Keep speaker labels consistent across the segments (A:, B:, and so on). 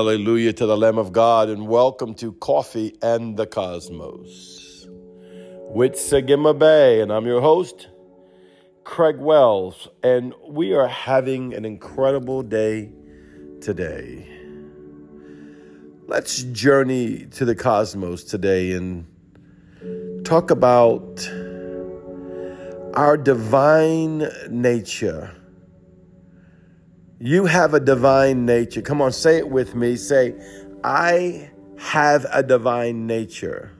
A: Hallelujah to the Lamb of God, and welcome to Coffee and the Cosmos with Sagima Bay. And I'm your host, Craig Wells, and we are having an incredible day today. Let's journey to the cosmos today and talk about our divine nature you have a divine nature. Come on, say it with me. Say, I have a divine nature.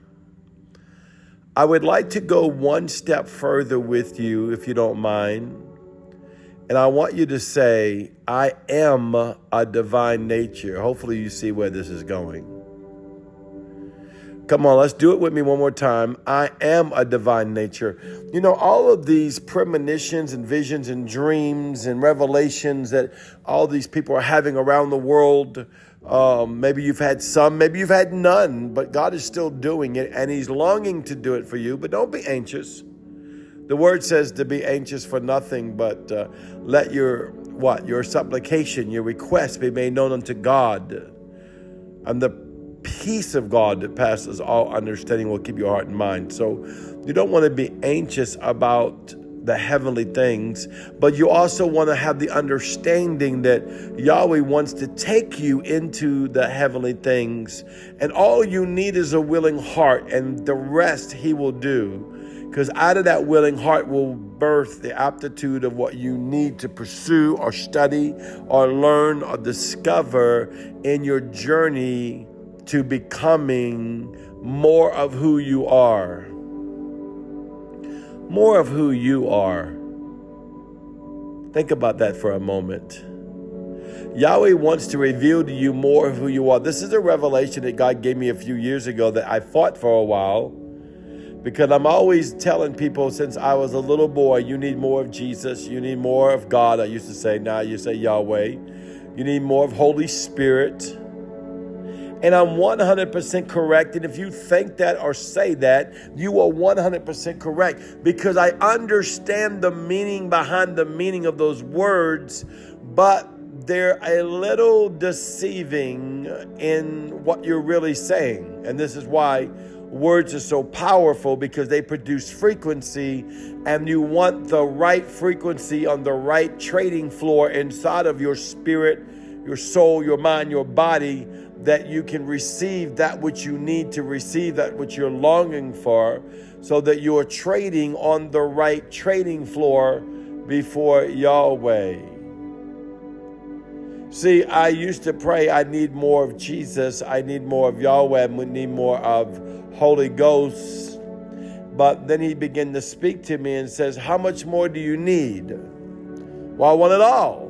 A: I would like to go one step further with you, if you don't mind. And I want you to say, I am a divine nature. Hopefully, you see where this is going. Come on, let's do it with me one more time. I am a divine nature. You know, all of these premonitions and visions and dreams and revelations that all these people are having around the world. Um, maybe you've had some, maybe you've had none, but God is still doing it and He's longing to do it for you. But don't be anxious. The word says to be anxious for nothing, but uh, let your what your supplication, your request be made known unto God. And the peace of God that passes all understanding will keep your heart and mind. So you don't want to be anxious about the heavenly things, but you also want to have the understanding that Yahweh wants to take you into the heavenly things. And all you need is a willing heart, and the rest He will do. Because out of that willing heart will birth the aptitude of what you need to pursue or study or learn or discover in your journey to becoming more of who you are. More of who you are. Think about that for a moment. Yahweh wants to reveal to you more of who you are. This is a revelation that God gave me a few years ago that I fought for a while because I'm always telling people since I was a little boy, you need more of Jesus, you need more of God. I used to say, now you say Yahweh. You need more of Holy Spirit. And I'm 100% correct. And if you think that or say that, you are 100% correct because I understand the meaning behind the meaning of those words, but they're a little deceiving in what you're really saying. And this is why words are so powerful because they produce frequency, and you want the right frequency on the right trading floor inside of your spirit, your soul, your mind, your body that you can receive that which you need to receive, that which you're longing for, so that you are trading on the right trading floor before Yahweh. See, I used to pray, I need more of Jesus, I need more of Yahweh, I need more of Holy Ghost. But then he began to speak to me and says, How much more do you need? Well, I want it all.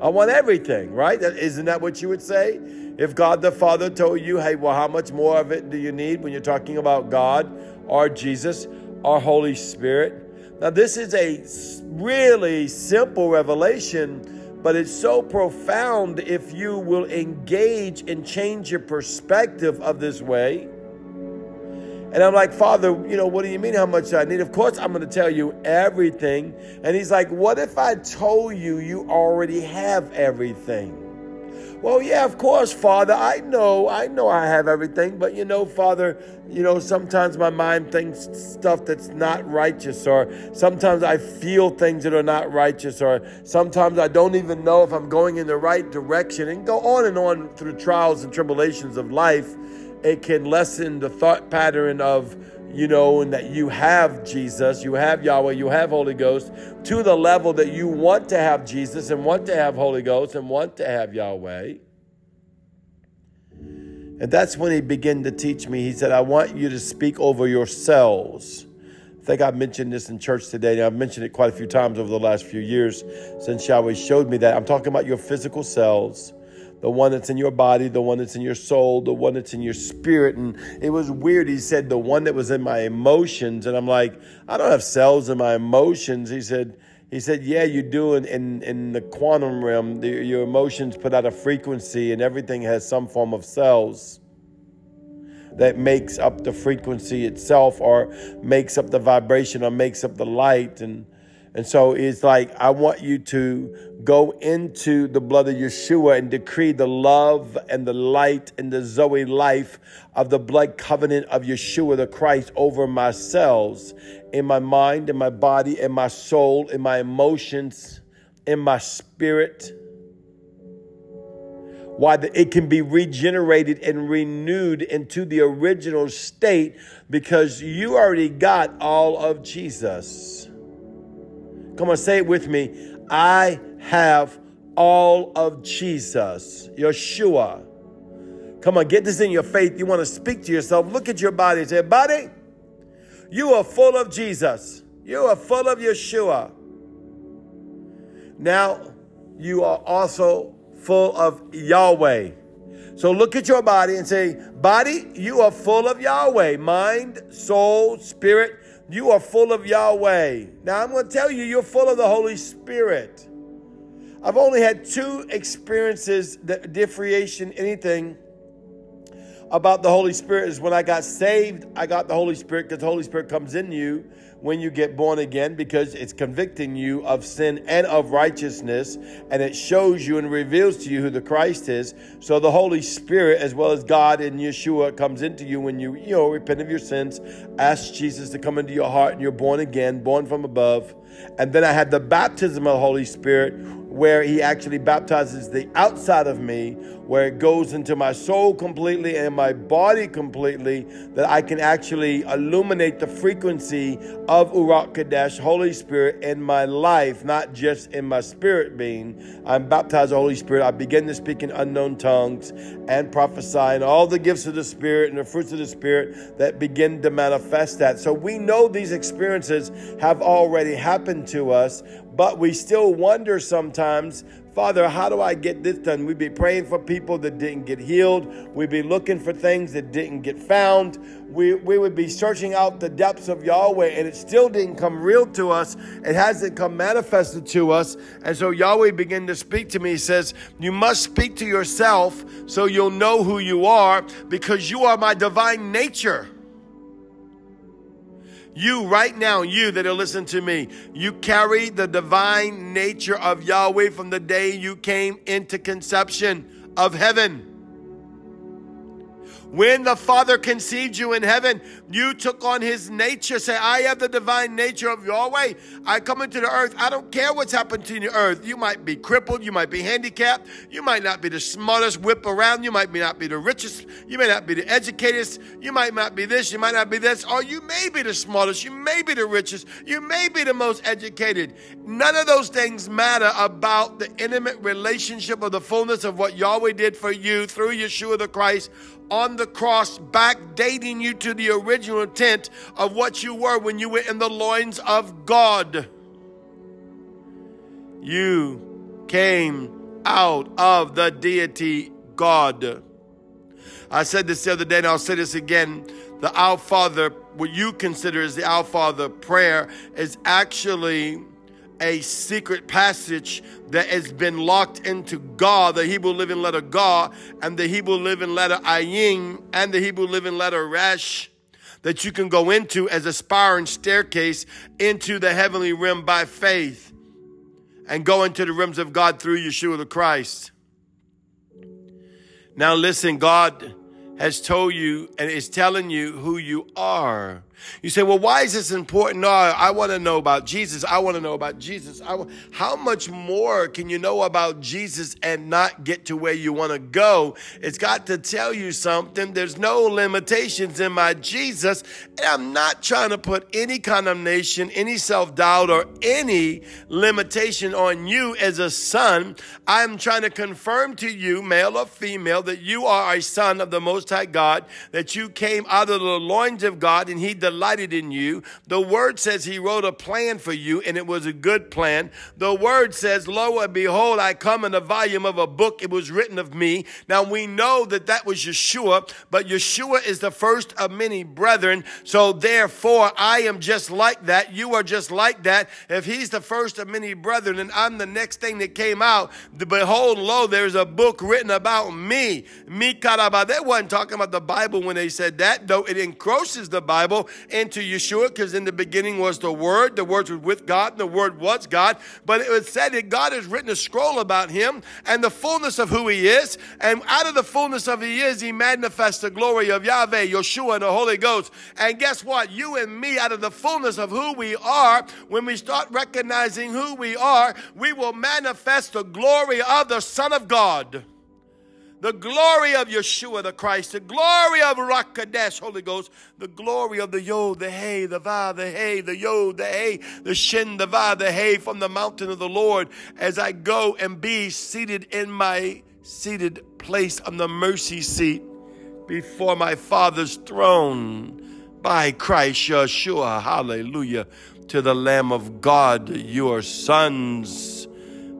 A: I want everything, right? Isn't that what you would say? If God the Father told you, hey, well, how much more of it do you need when you're talking about God or Jesus our Holy Spirit? Now, this is a really simple revelation, but it's so profound if you will engage and change your perspective of this way and I'm like, Father, you know, what do you mean how much I need? Of course, I'm going to tell you everything. And he's like, What if I told you you already have everything? Well, yeah, of course, Father. I know, I know I have everything, but you know, Father, you know, sometimes my mind thinks stuff that's not righteous, or sometimes I feel things that are not righteous, or sometimes I don't even know if I'm going in the right direction, and go on and on through trials and tribulations of life it can lessen the thought pattern of you know, and that you have Jesus, you have Yahweh, you have Holy Ghost, to the level that you want to have Jesus and want to have Holy Ghost and want to have Yahweh. And that's when he began to teach me. He said, I want you to speak over yourselves. I think I mentioned this in church today. and I've mentioned it quite a few times over the last few years since Yahweh showed me that. I'm talking about your physical cells the one that's in your body, the one that's in your soul, the one that's in your spirit. And it was weird. He said, the one that was in my emotions. And I'm like, I don't have cells in my emotions. He said, he said, yeah, you do. In, in, in the quantum realm, the, your emotions put out a frequency and everything has some form of cells that makes up the frequency itself or makes up the vibration or makes up the light. And And so it's like, I want you to go into the blood of Yeshua and decree the love and the light and the Zoe life of the blood covenant of Yeshua the Christ over my cells, in my mind, in my body, in my soul, in my emotions, in my spirit. Why it can be regenerated and renewed into the original state because you already got all of Jesus. Come on, say it with me. I have all of Jesus, Yeshua. Come on, get this in your faith. You want to speak to yourself. Look at your body say, Body, you are full of Jesus. You are full of Yeshua. Now, you are also full of Yahweh. So look at your body and say, Body, you are full of Yahweh. Mind, soul, spirit, you are full of Yahweh. Now, I'm going to tell you, you're full of the Holy Spirit. I've only had two experiences that differentiation anything about the Holy Spirit is when I got saved, I got the Holy Spirit because the Holy Spirit comes in you when you get born again because it's convicting you of sin and of righteousness, and it shows you and reveals to you who the Christ is. So the Holy Spirit, as well as God and Yeshua, comes into you when you, you know, repent of your sins, ask Jesus to come into your heart, and you're born again, born from above. And then I had the baptism of the Holy Spirit where he actually baptizes the outside of me, where it goes into my soul completely and my body completely, that I can actually illuminate the frequency of Urak Kadesh, Holy Spirit, in my life, not just in my spirit being. I'm baptized Holy Spirit. I begin to speak in unknown tongues and prophesy, and all the gifts of the Spirit and the fruits of the Spirit that begin to manifest that. So we know these experiences have already happened to us, but we still wonder sometimes, Father, how do I get this done? We'd be praying for people that didn't get healed. We'd be looking for things that didn't get found. We, we would be searching out the depths of Yahweh, and it still didn't come real to us. It hasn't come manifested to us. And so Yahweh began to speak to me. He says, You must speak to yourself so you'll know who you are because you are my divine nature. You, right now, you that are listening to me, you carry the divine nature of Yahweh from the day you came into conception of heaven. When the Father conceived you in heaven, you took on his nature. Say, I have the divine nature of Yahweh. I come into the earth. I don't care what's happened to the earth. You might be crippled. You might be handicapped. You might not be the smartest whip around. You might not be the richest. You may not be the educatedest. You might not be this. You might not be this. Or you may be the smartest. You may be the richest. You may be the most educated. None of those things matter about the intimate relationship of the fullness of what Yahweh did for you through Yeshua the Christ on the cross, backdating you to the original intent of what you were when you were in the loins of God. You came out of the deity God. I said this the other day, and I'll say this again. The Our Father, what you consider as the Our Father prayer, is actually a secret passage that has been locked into God, the Hebrew living letter God, and the Hebrew living letter Ayin, and the Hebrew living letter Resh, that you can go into as a spiral staircase into the heavenly realm by faith and go into the realms of God through Yeshua the Christ. Now listen, God has told you and is telling you who you are. You say, well, why is this important? No, I want to know about Jesus. I want to know about Jesus. How much more can you know about Jesus and not get to where you want to go? It's got to tell you something. There's no limitations in my Jesus. And I'm not trying to put any condemnation, any self doubt, or any limitation on you as a son. I'm trying to confirm to you, male or female, that you are a son of the Most High God, that you came out of the loins of God and He delighted in you. The word says he wrote a plan for you and it was a good plan. The word says, Lo and behold, I come in the volume of a book. It was written of me. Now we know that that was Yeshua, but Yeshua is the first of many brethren. So therefore, I am just like that. You are just like that. If he's the first of many brethren and I'm the next thing that came out, behold, lo, there's a book written about me. Me karaba. They wasn't talking about the Bible when they said that, though it encroaches the Bible into Yeshua because in the beginning was the Word. The Word was with God, and the Word was God. But it was said that God has written a scroll about him and the fullness of who he is. And out of the fullness of who he is, he manifests the glory of Yahweh, Yeshua, and the Holy Ghost. And guess what? You and me, out of the fullness of who we are, when we start recognizing who we are, we will manifest the glory of the Son of God the glory of Yeshua the Christ, the glory of Rakadesh, Holy Ghost, the glory of the Yod, the Hey, the Va, the Hey, the Yod, the Hey, the Shin, the Va, the Hey from the mountain of the Lord as I go and be seated in my seated place on the mercy seat before my Father's throne by Christ Yeshua. Hallelujah. To the Lamb of God, your sons,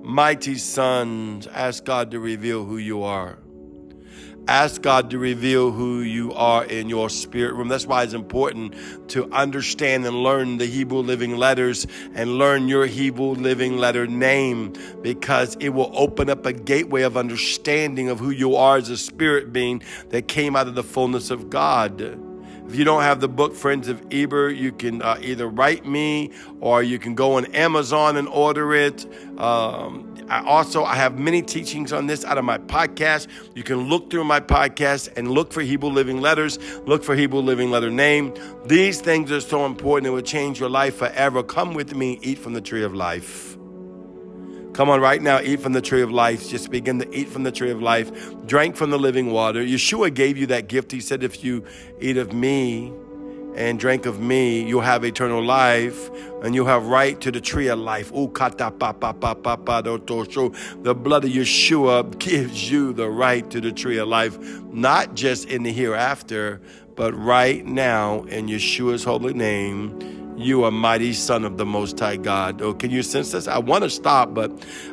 A: mighty sons, ask God to reveal who you are. Ask God to reveal who you are in your spirit room. That's why it's important to understand and learn the Hebrew living letters and learn your Hebrew living letter name because it will open up a gateway of understanding of who you are as a spirit being that came out of the fullness of God. If you don't have the book Friends of Eber, you can uh, either write me or you can go on Amazon and order it. Um, I also I have many teachings on this out of my podcast. You can look through my podcast and look for Hebrew Living Letters, look for Hebrew Living Letter name. These things are so important it will change your life forever. Come with me, eat from the tree of life. Come on, right now, eat from the tree of life. Just begin to eat from the tree of life. Drink from the living water. Yeshua gave you that gift. He said, If you eat of me, and drink of me, you'll have eternal life and you'll have right to the tree of life. The blood of Yeshua gives you the right to the tree of life, not just in the hereafter, but right now in Yeshua's holy name you are mighty son of the Most High God. Oh, can you sense this? I want to stop, but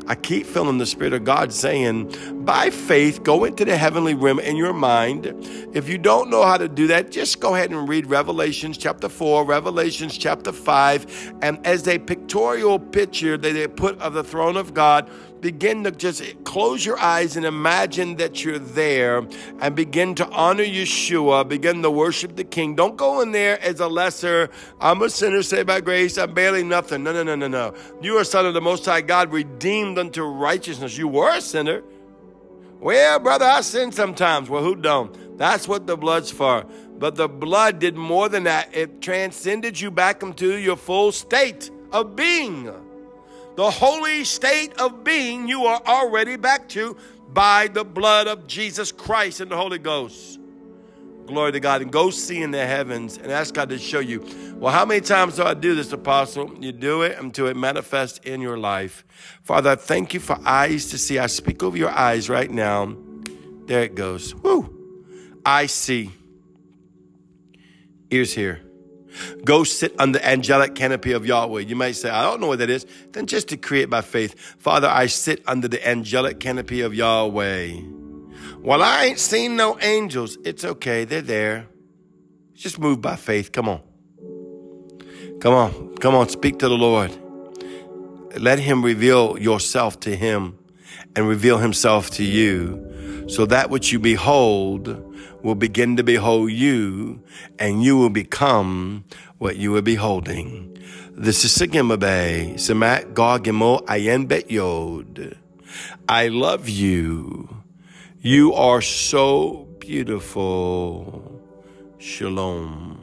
A: I keep feeling the Spirit of God saying, by faith, go into the heavenly realm in your mind. If you don't know how to do that, just go ahead and read Revelations chapter 4, Revelations chapter 5, and as a pictorial picture that they put of the throne of God, begin to just close your eyes and imagine that you're there and begin to honor Yeshua, begin to worship the King. Don't go in there as a lesser, I'm a sinner saved by grace, I'm barely nothing. No, no, no, no, no. You are son of the Most High God, redeemed unto righteousness. You were a sinner. Well, brother, I sin sometimes. Well, who don't? That's what the blood's for. But the blood did more than that. It transcended you back into your full state of being the holy state of being you are already back to by the blood of Jesus Christ and the Holy Ghost. Glory to God. And go see in the heavens and ask God to show you. Well, how many times do I do this, Apostle? You do it until it manifests in your life. Father, I thank you for eyes to see. I speak over your eyes right now. There it goes. Woo. I see. Ears hear. Go sit under angelic canopy of Yahweh. You might say, I don't know what that is. Then just decree it by faith. Father, I sit under the angelic canopy of Yahweh. Well, I ain't seen no angels. It's okay. They're there. Just move by faith. Come on. Come on. Come on. Speak to the Lord. Let him reveal yourself to him and reveal himself to you. So that which you behold will begin to behold you and you will become what you are beholding. This is Sigimabe, Samat Gogimo Ayen Bet Yod. I love you. You are so beautiful. Shalom.